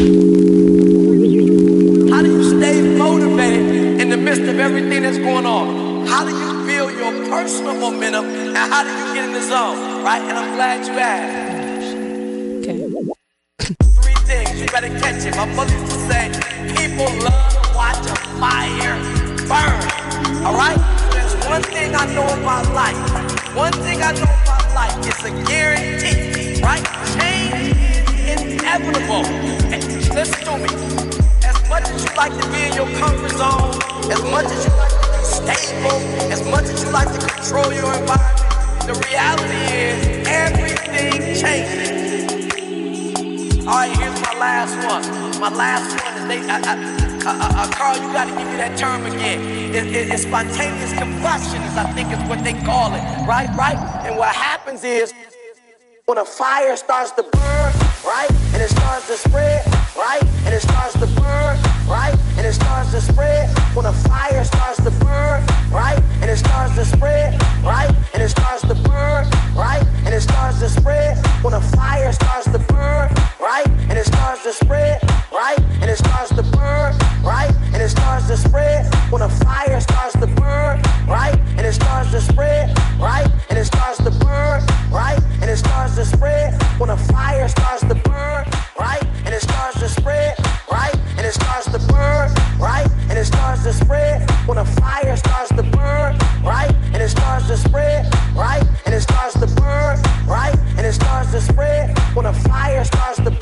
How do you stay motivated in the midst of everything that's going on? How do you build your personal momentum and how do you get in the zone? Right? And I'm glad you asked. Okay. Three things you better catch it. My mother used to say, people love to watch a fire burn. All right? There's one thing I know about life. One thing I know about life. It's a guarantee. Right? Change is inevitable. Listen to me. As much as you like to be in your comfort zone, as much as you like to be stable, as much as you like to control your environment, the reality is everything changes. All right, here's my last one. My last one is they. I, I, uh, uh, Carl, you got to give me that term again. It, it, it's spontaneous combustion, is I think is what they call it. Right, right. And what happens is when a fire starts to burn, right, and it starts to spread, right, and it starts to burn, right, and it starts to spread. When a fire starts to burn, right, and it starts to spread, right, and it starts to burn, right, and it starts to spread. When a fire starts to burn, right, and it starts to spread, right, and it starts to burn, right, and it starts to spread. When a fire starts to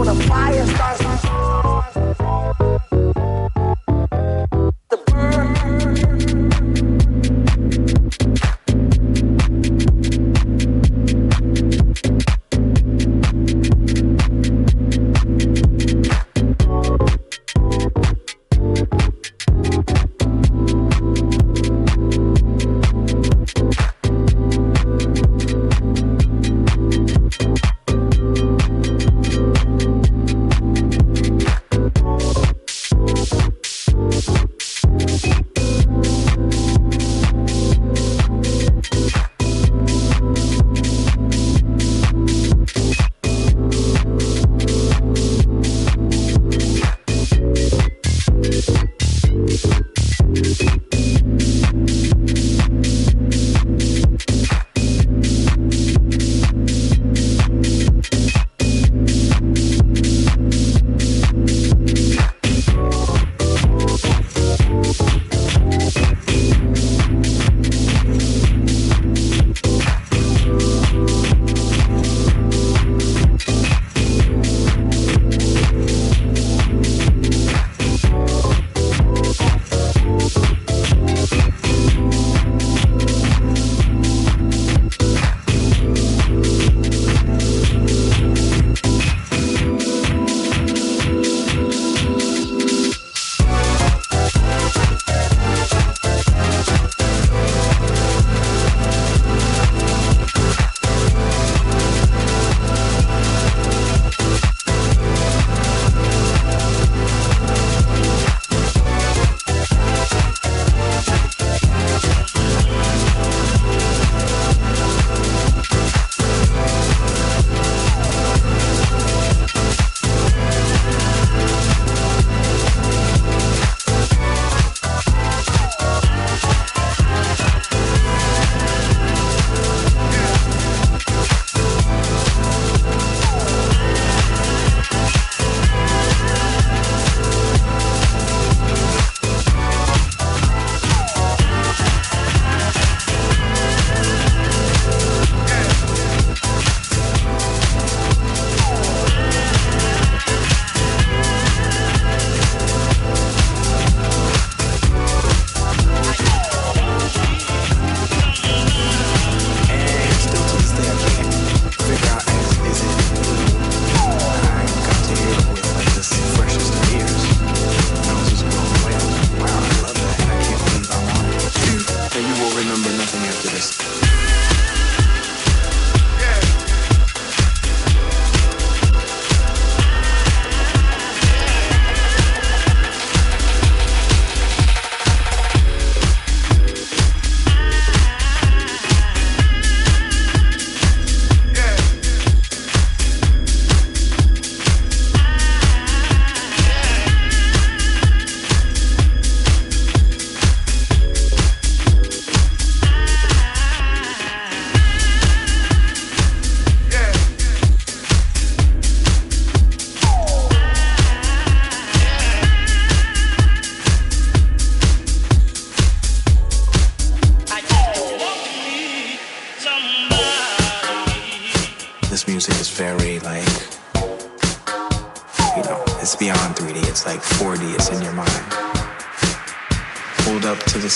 when the fire starts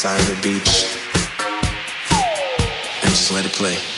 side of the beach and just let it play.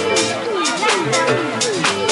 Thank you.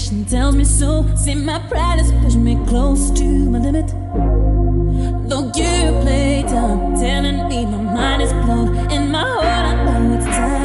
intuition tells me so. See, my pride is pushing me close to my limit. Though you play dumb, telling me my mind is blown, in my heart I know it's time.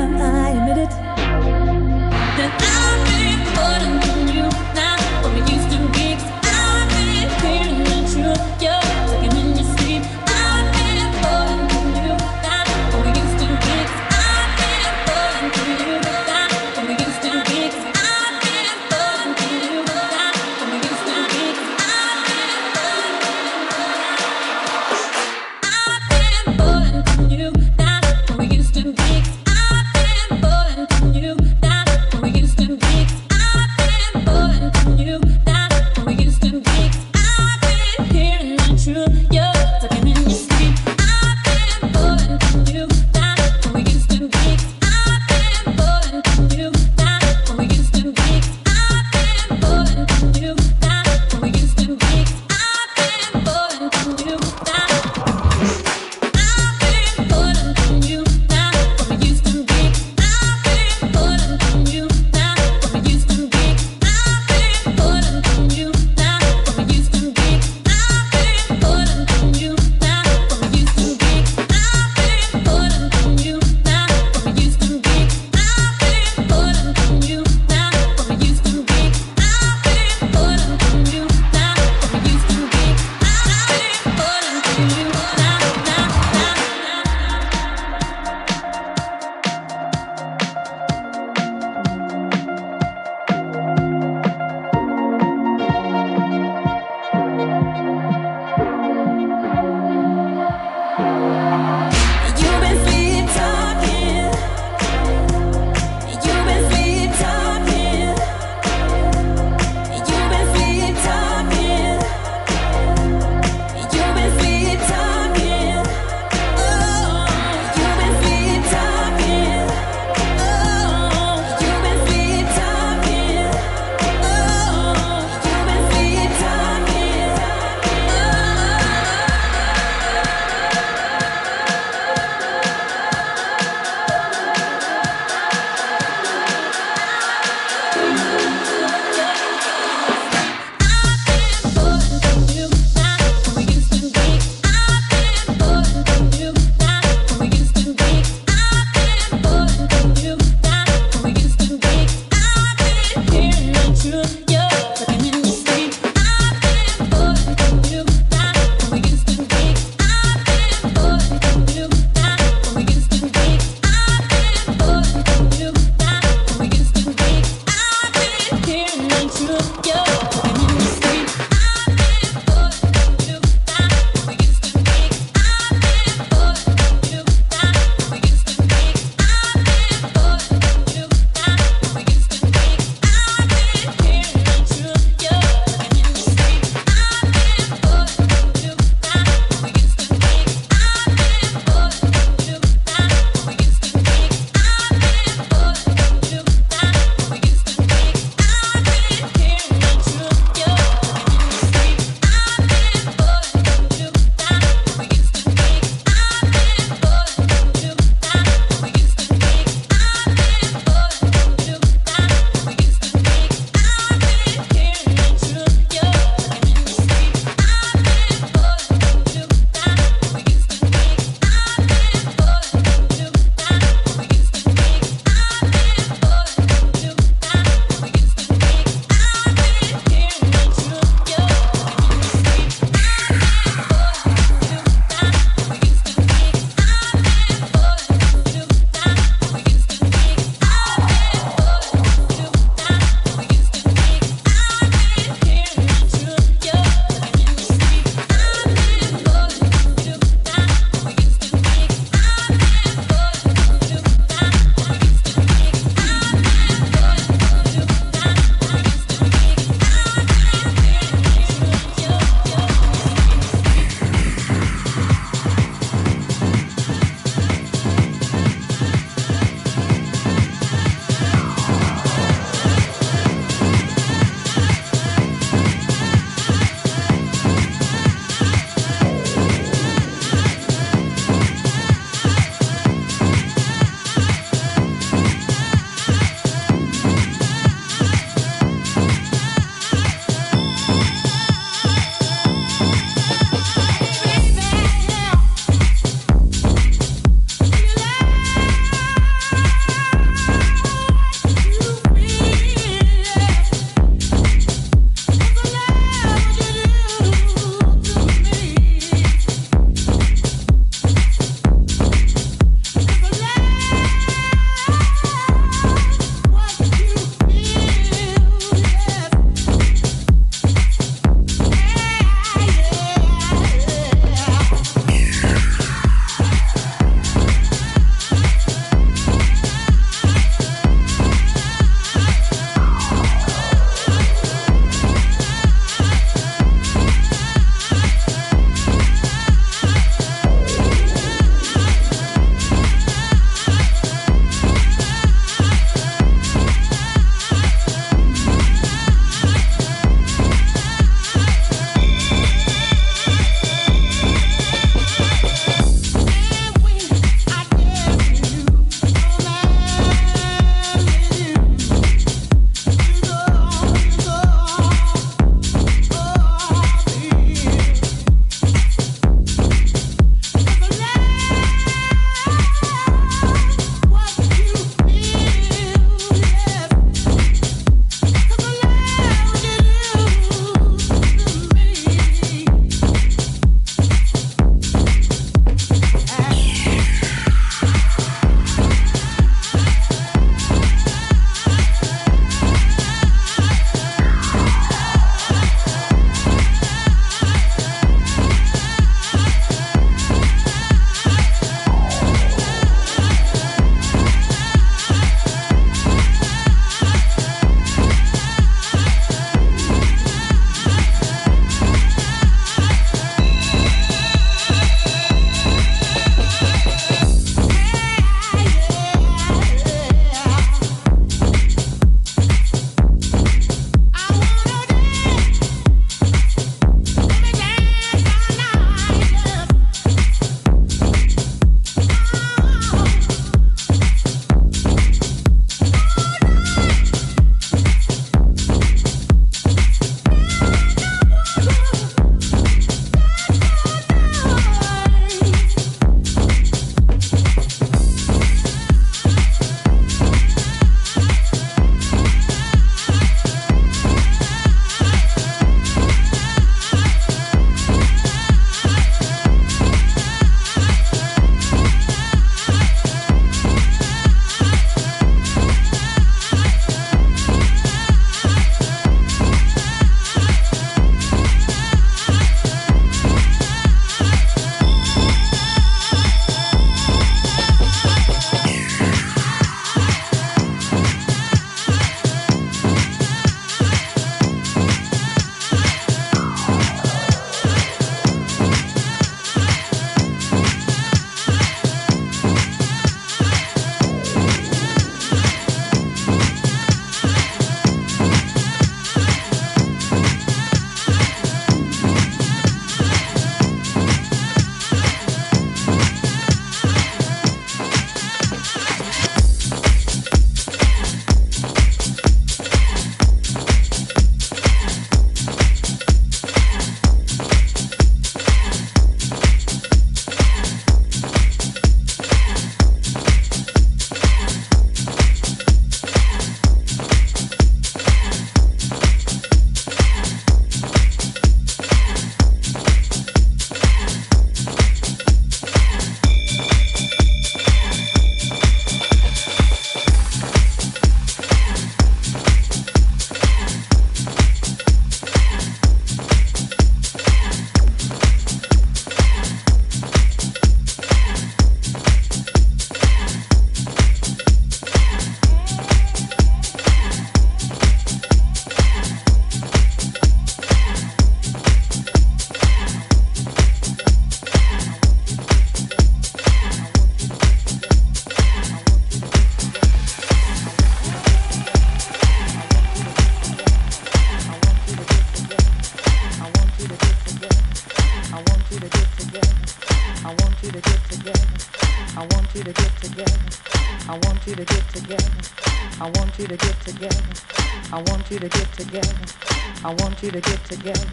You to get together.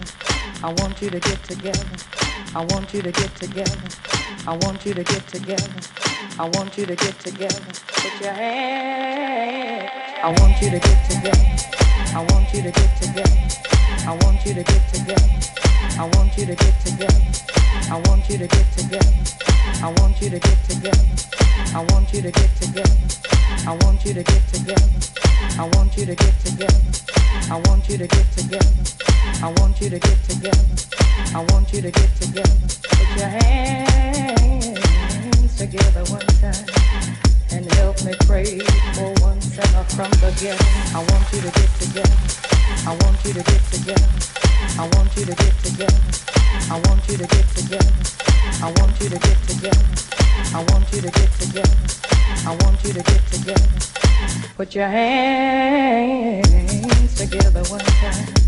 I want you to get together. I want you to get together. I want you to get together. I want you to get together. Put your hands. I want you to get together. I want you to get together. I want you to get together. I want you to get together. I want you to get together. I want you to get together. I want you to get together. I want you to get together. I want you to get together. I want you to get together. I want you to get together. I want you to get together. Put your hands together one time and help me pray for one sinner from the beginning. I want you to get together. I want you to get together. I want you to get together. I want you to get together. I want you to get together. I want you to get together. I want you to get together. Put your hands together one time.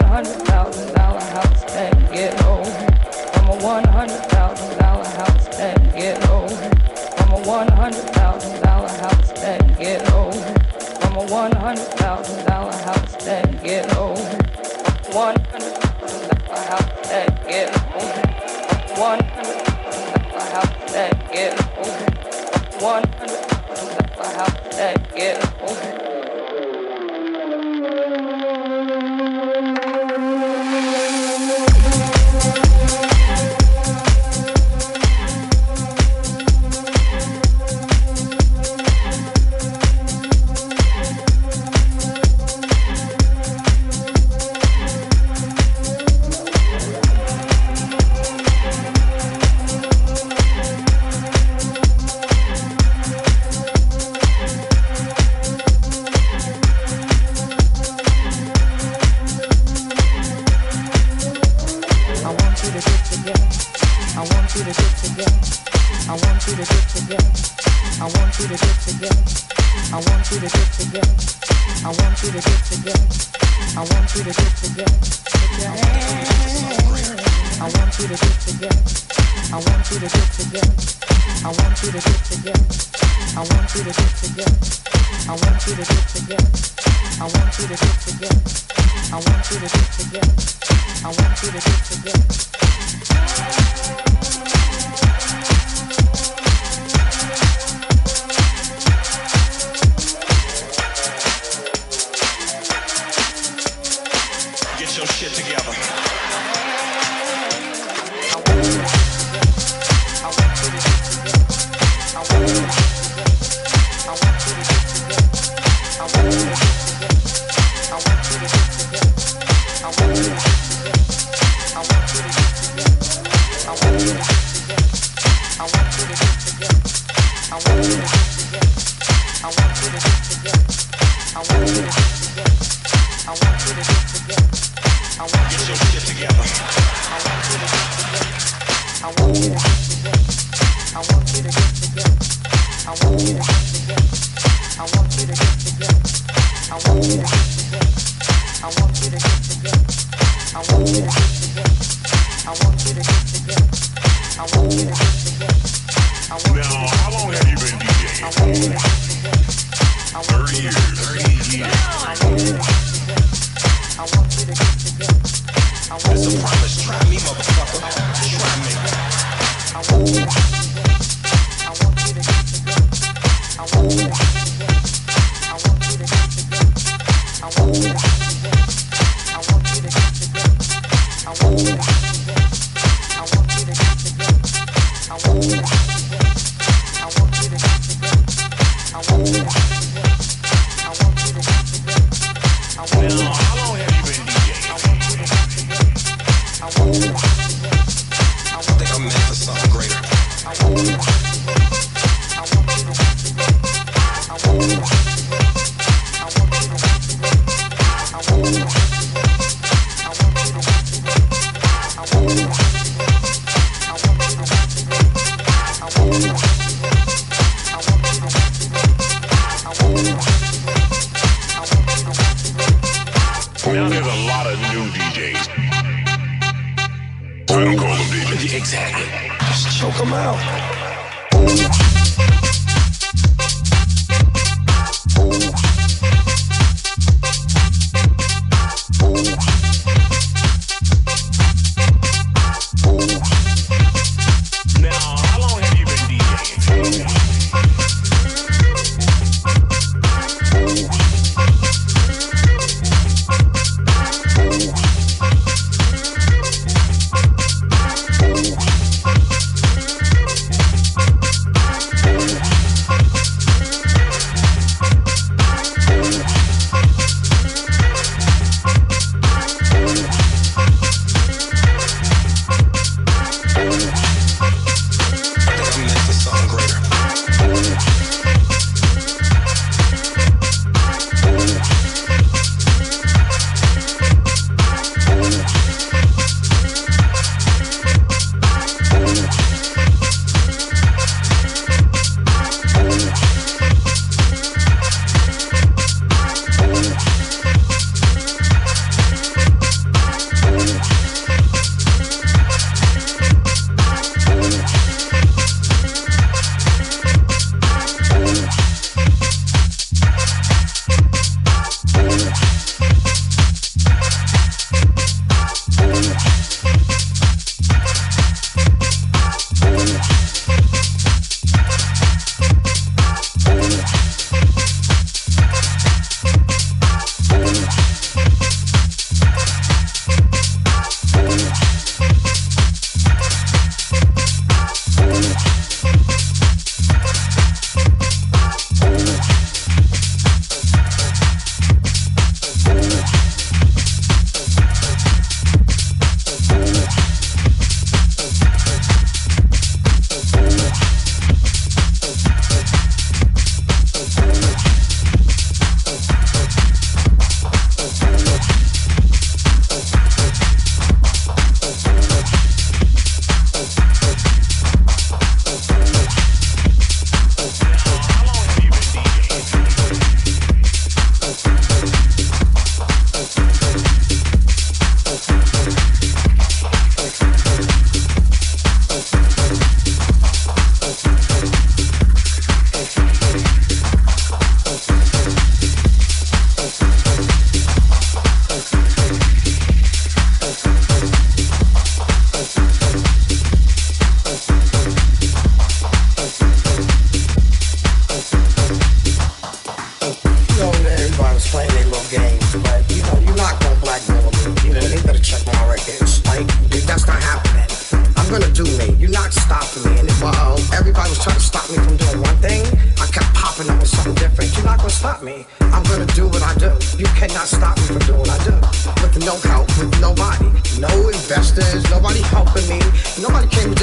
$100,000 house tag. together. I want you to get together. I want to get together. I want to get together. I want out.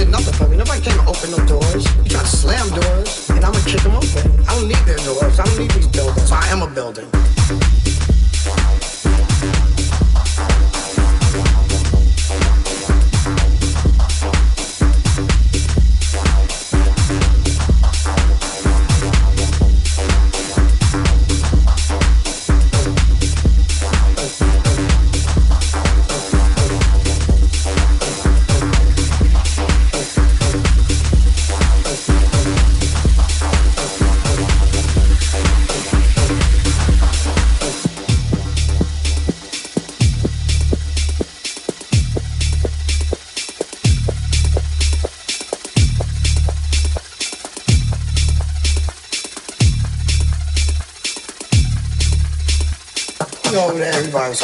did nothing for me. Nobody came to open no doors. You try to slam doors, and I'm gonna kick them open. I don't need their doors. I don't need these buildings. I am a building.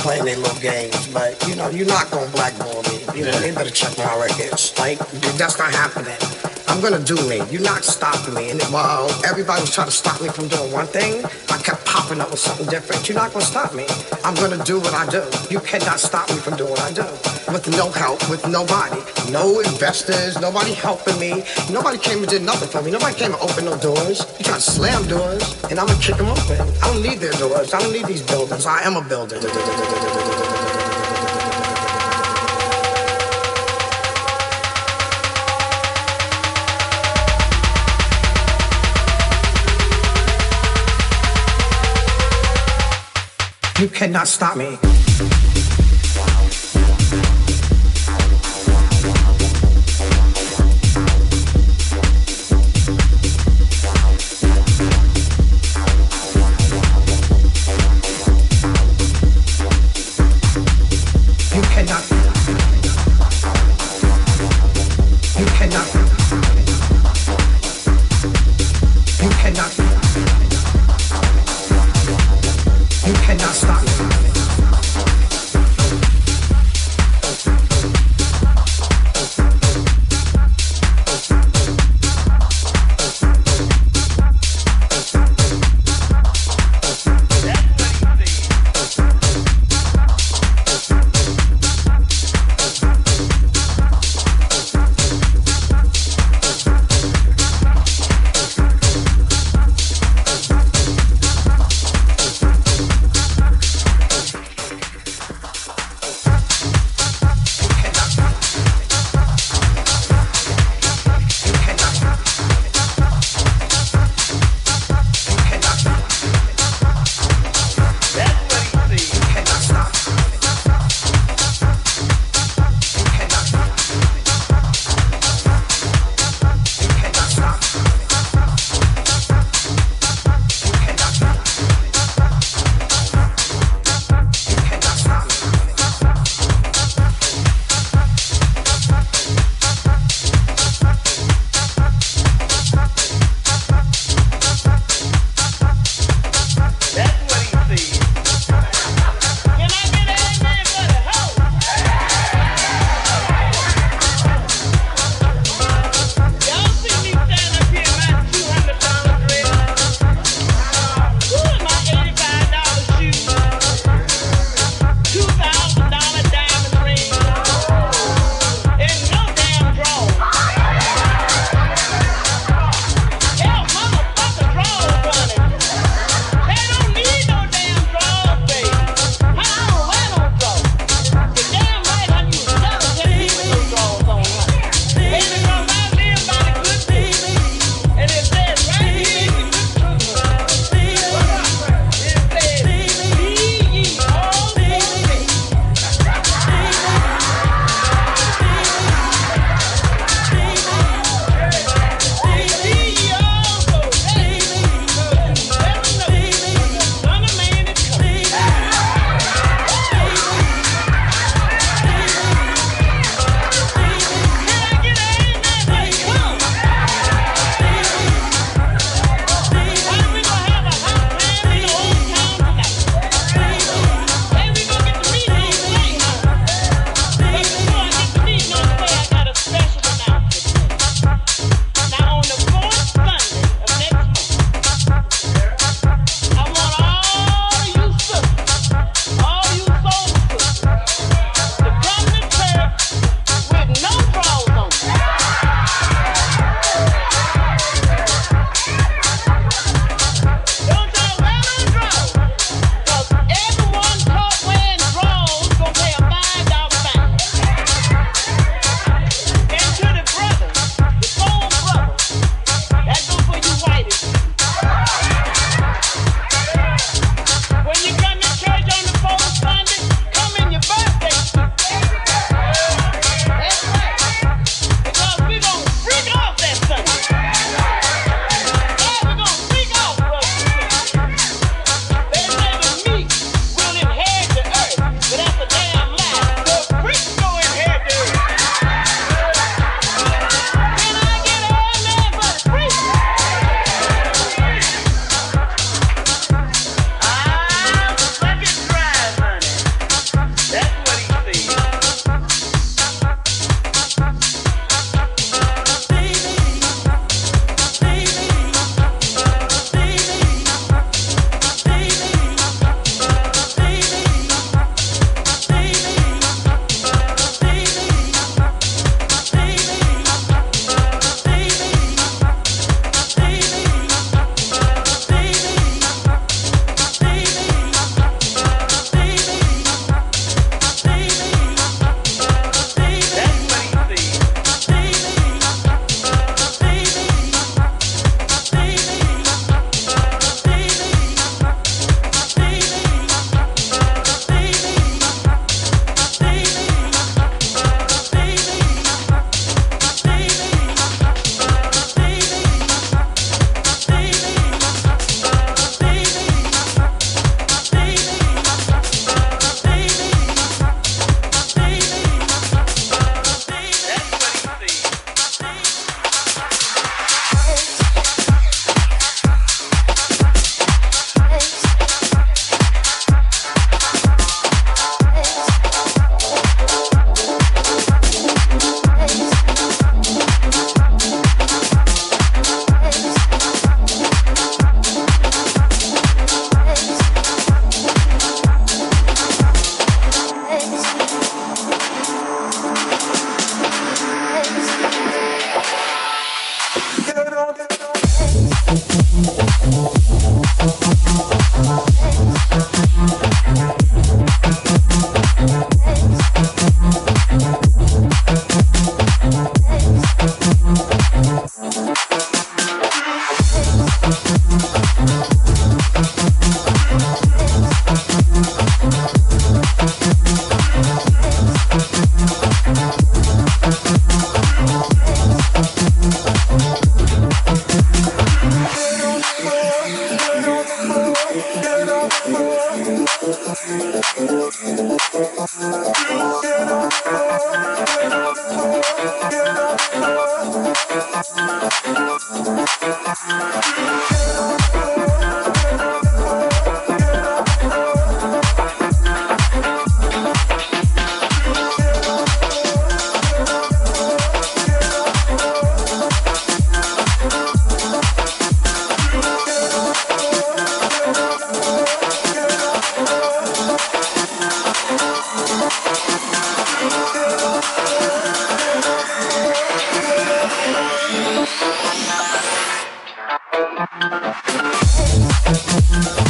playing their little games, but you know, you're not gonna blackball me. You know, they better check my records. Like, that's not happening. I'm gonna do me. You're not stopping me. And while everybody was trying to stop me from doing one thing, I kept popping up with something different. You're not gonna stop me. I'm gonna do what I do. You cannot stop me from doing what I do. With no help, with nobody. No investors, nobody helping me. Nobody came and did nothing for me. Nobody came and opened no doors. You try to slam doors, and I'm gonna kick them open. I don't need their doors. I don't need these buildings. I am a builder. You cannot stop me.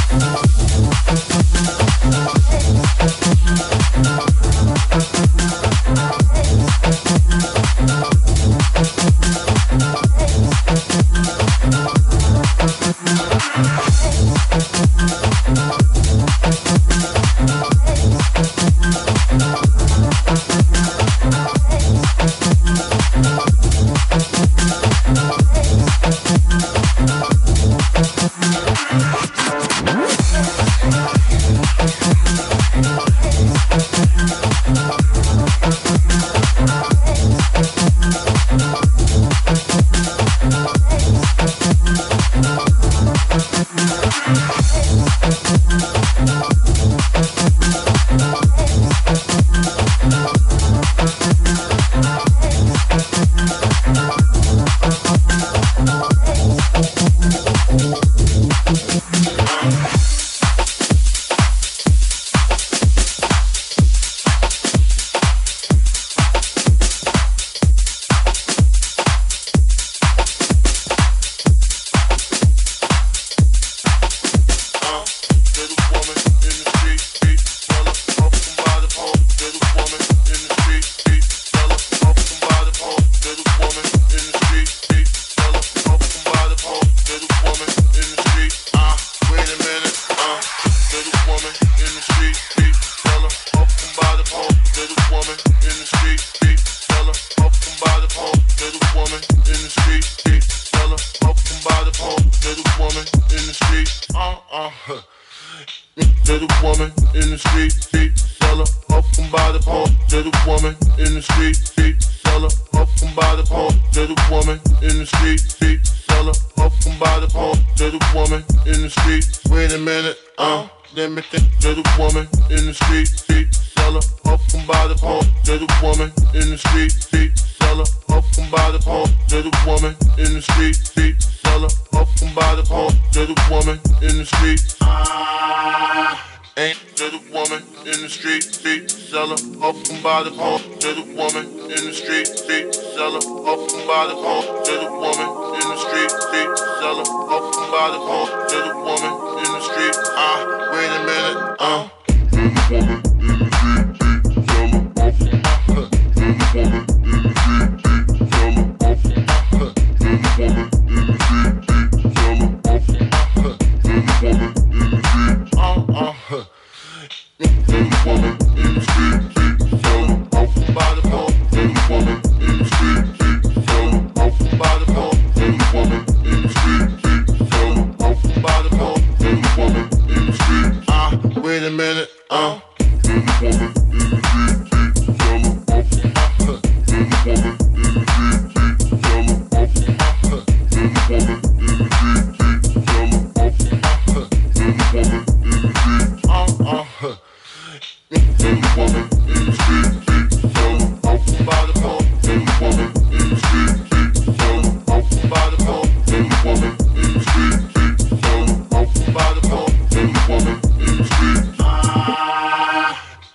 Thank you. Little woman in the street, street seller, up from by the pole. Little woman in the street, street seller, up from by the pole. Little woman woman in the street. Wait a minute, uh, let me woman in the street, street seller, up from by the pole. Little woman in the street, street seller, up from by the pump, little woman in the street, street seller, up from by the pump, a woman in the street. Ah. Ain't a woman in the street, street seller, up from by the pump, a woman in the street, street seller, up from by the pump, little woman in the street, street seller, up from by the pump, little woman in the street. Ah, uh, wait a minute, uh, a woman in the street, street seller, up from by the pump, a woman. minute, uh. uh.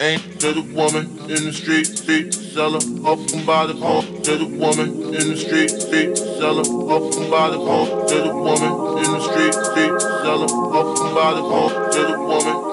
aim to the woman in the street, feet seller up from by the pole. to the woman in the street, feet seller up from by the pole. to the woman in the street, feet seller up from by the pole. to the woman